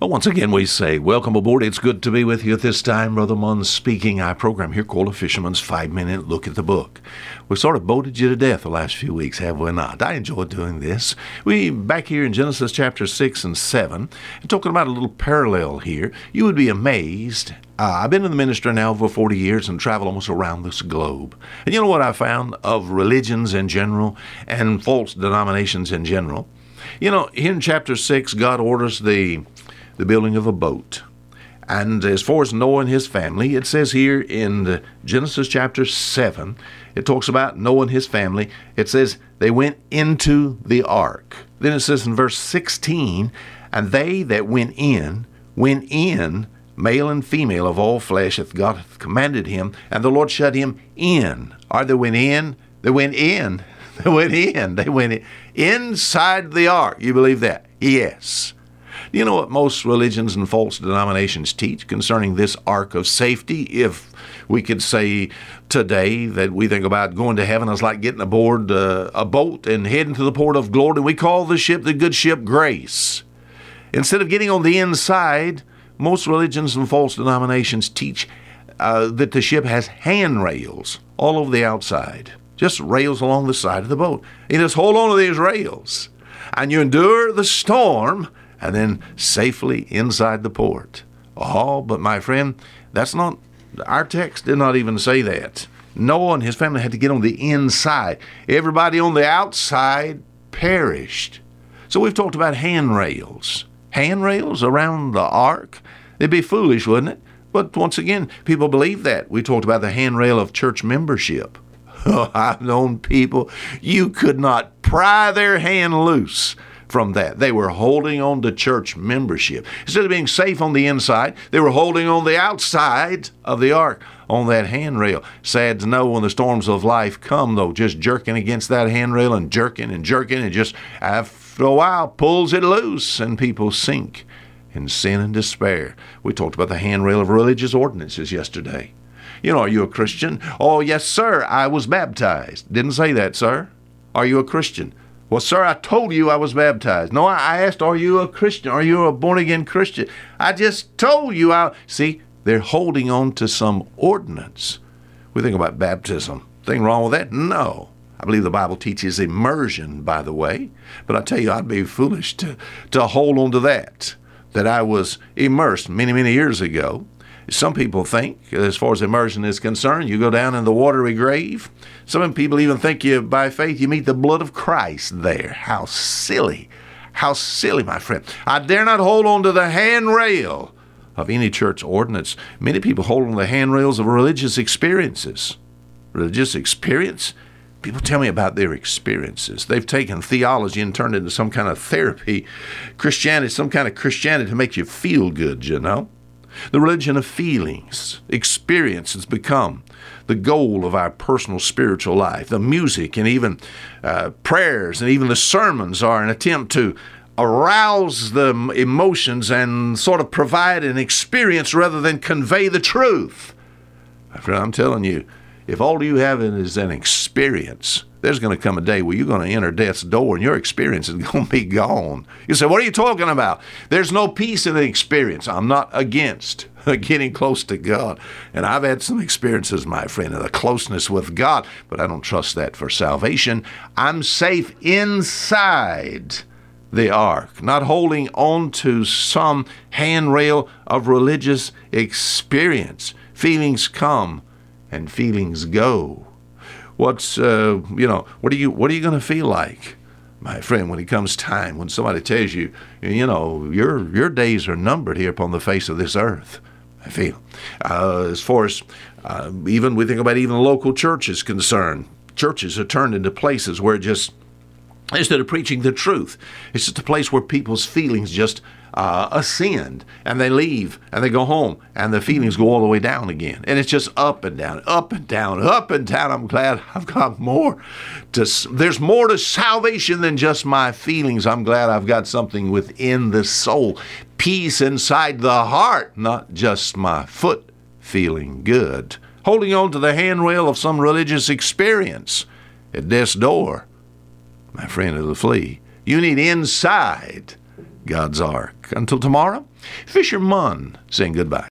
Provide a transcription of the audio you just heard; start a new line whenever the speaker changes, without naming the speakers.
Well, once again, we say welcome aboard. It's good to be with you at this time. Brother Munn speaking. Our program here called A Fisherman's Five Minute Look at the Book. We've sort of boated you to death the last few weeks, have we not? I enjoy doing this. We back here in Genesis chapter 6 and 7, and talking about a little parallel here. You would be amazed. Uh, I've been in the ministry now for 40 years and travel almost around this globe. And you know what I found of religions in general and false denominations in general? You know, here in chapter 6, God orders the the building of a boat. And as far as Noah and his family, it says here in Genesis chapter 7, it talks about Noah and his family. It says they went into the ark. Then it says in verse 16, and they that went in, went in, male and female of all flesh, hath God hath commanded him, and the Lord shut him in. Are they went in? They went in. They went in. They went in. inside the ark. You believe that? Yes. Do you know what most religions and false denominations teach concerning this ark of safety? If we could say today that we think about going to heaven as like getting aboard uh, a boat and heading to the port of glory, we call the ship the good ship Grace. Instead of getting on the inside, most religions and false denominations teach uh, that the ship has handrails all over the outside, just rails along the side of the boat. You just hold on to these rails, and you endure the storm and then safely inside the port. Oh, but my friend, that's not, our text did not even say that. Noah and his family had to get on the inside. Everybody on the outside perished. So we've talked about handrails. Handrails around the ark? They'd be foolish, wouldn't it? But once again, people believe that. We talked about the handrail of church membership. I've known people, you could not pry their hand loose from that. They were holding on to church membership. Instead of being safe on the inside, they were holding on the outside of the ark on that handrail. Sad to know when the storms of life come, though, just jerking against that handrail and jerking and jerking and just after a while pulls it loose and people sink in sin and despair. We talked about the handrail of religious ordinances yesterday. You know, are you a Christian? Oh, yes, sir, I was baptized. Didn't say that, sir. Are you a Christian? Well, sir, I told you I was baptized. No, I asked, Are you a Christian? Are you a born again Christian? I just told you I. See, they're holding on to some ordinance. We think about baptism. Thing wrong with that? No. I believe the Bible teaches immersion, by the way. But I tell you, I'd be foolish to, to hold on to that, that I was immersed many, many years ago. Some people think, as far as immersion is concerned, you go down in the watery grave. Some people even think you, by faith, you meet the blood of Christ there. How silly. How silly, my friend. I dare not hold on to the handrail of any church ordinance. Many people hold on to the handrails of religious experiences. Religious experience? People tell me about their experiences. They've taken theology and turned it into some kind of therapy. Christianity, some kind of Christianity to make you feel good, you know? The religion of feelings, experience has become the goal of our personal spiritual life. The music and even uh, prayers and even the sermons are an attempt to arouse the emotions and sort of provide an experience rather than convey the truth. I'm telling you, if all you have is an experience, there's going to come a day where you're going to enter death's door and your experience is going to be gone. You say, What are you talking about? There's no peace in the experience. I'm not against getting close to God. And I've had some experiences, my friend, of the closeness with God, but I don't trust that for salvation. I'm safe inside the ark, not holding on to some handrail of religious experience. Feelings come and feelings go. What's uh, you know? What are you What are you going to feel like, my friend, when it comes time when somebody tells you, you know, your your days are numbered here upon the face of this earth? I feel uh, as far as uh, even we think about even local churches concerned. Churches are turned into places where just instead of preaching the truth, it's just a place where people's feelings just uh, ascend and they leave and they go home and the feelings go all the way down again. And it's just up and down, up and down, up and down. I'm glad I've got more to, there's more to salvation than just my feelings. I'm glad I've got something within the soul, peace inside the heart, not just my foot feeling good. Holding on to the handrail of some religious experience at this door, my friend, it'll flee. You need inside God's ark. Until tomorrow, Fisher Fisherman saying goodbye.